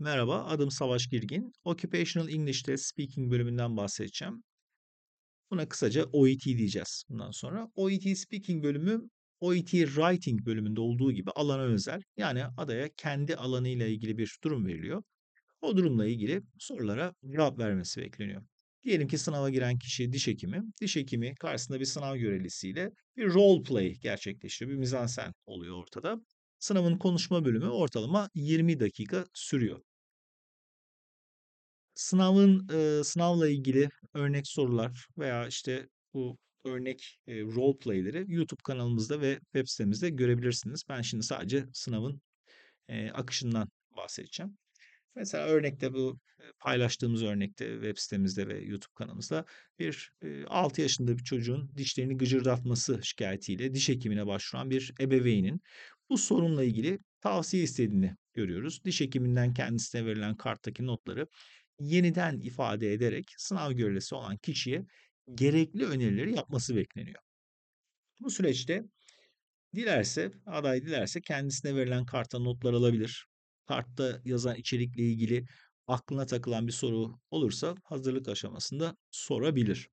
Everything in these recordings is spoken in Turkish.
Merhaba, adım Savaş Girgin. Occupational English'te Speaking bölümünden bahsedeceğim. Buna kısaca OET diyeceğiz bundan sonra. OET Speaking bölümü OET Writing bölümünde olduğu gibi alana özel. Yani adaya kendi alanıyla ilgili bir durum veriliyor. O durumla ilgili sorulara cevap vermesi bekleniyor. Diyelim ki sınava giren kişi diş hekimi. Diş hekimi karşısında bir sınav görevlisiyle bir role play gerçekleştiriyor. Bir mizansen oluyor ortada. Sınavın konuşma bölümü ortalama 20 dakika sürüyor. Sınavın, eee, sınavla ilgili örnek sorular veya, işte, bu örnek, eee, role play'leri YouTube kanalımızda ve web sitemizde görebilirsiniz. Ben şimdi sadece sınavın, eee, akışından bahsedeceğim. Mesela örnekte bu, paylaştığımız örnekte web sitemizde ve YouTube kanalımızda bir, eee, 6 yaşında bir çocuğun dişlerini gıcırdatması şikâyetiyle diş hekimine başvuran bir ebeveynin bu sorunla ilgili tavsiye istediğini görüyoruz. Diş hekiminden kendisine verilen karttaki notları yeniden ifade ederek sınav görevlisi olan kişiye gerekli önerileri yapması bekleniyor. Bu süreçte dilerse, aday dilerse kendisine verilen karta notlar alabilir. Kartta yazan içerikle ilgili aklına takılan bir soru olursa hazırlık aşamasında sorabilir.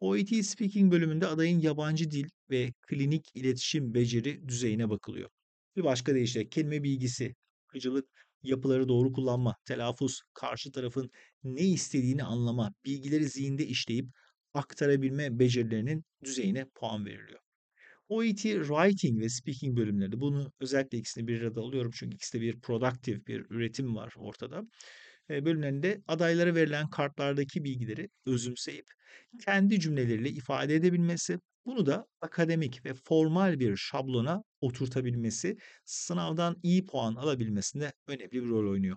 OET Speaking bölümünde adayın yabancı dil ve klinik iletişim beceri düzeyine bakılıyor. Bir başka deyişle kelime bilgisi, akıcılık, yapıları doğru kullanma, telaffuz, karşı tarafın ne istediğini anlama, bilgileri zihinde işleyip aktarabilme becerilerinin düzeyine puan veriliyor. OET Writing ve Speaking bölümlerinde bunu özellikle ikisini bir arada alıyorum çünkü ikisi de bir productive bir üretim var ortada. Eee, bölümlerinde adaylara verilen kartlardaki bilgileri özümseyip kendi cümleleriyle ifade edebilmesi, bunu da akademik ve formal bir şablona oturtabilmesi, sınavdan iyi puan alabilmesinde önemli bir rol oynuyor.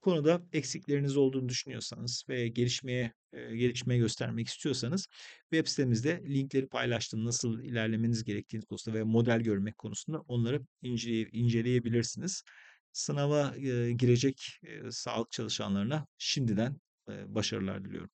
Bu konuda eksikleriniz olduğunu düşünüyorsanız ve gelişmeye eee, gelişme göstermek istiyorsanız web sitemizde linkleri paylaştım. Nasıl ilerlemeniz gerektiği konusunda ve model görmek konusunda onları inceleye inceleyebilirsiniz. Sınava, girecek, sağlık çalışanlarına şimdiden, başarılar diliyorum.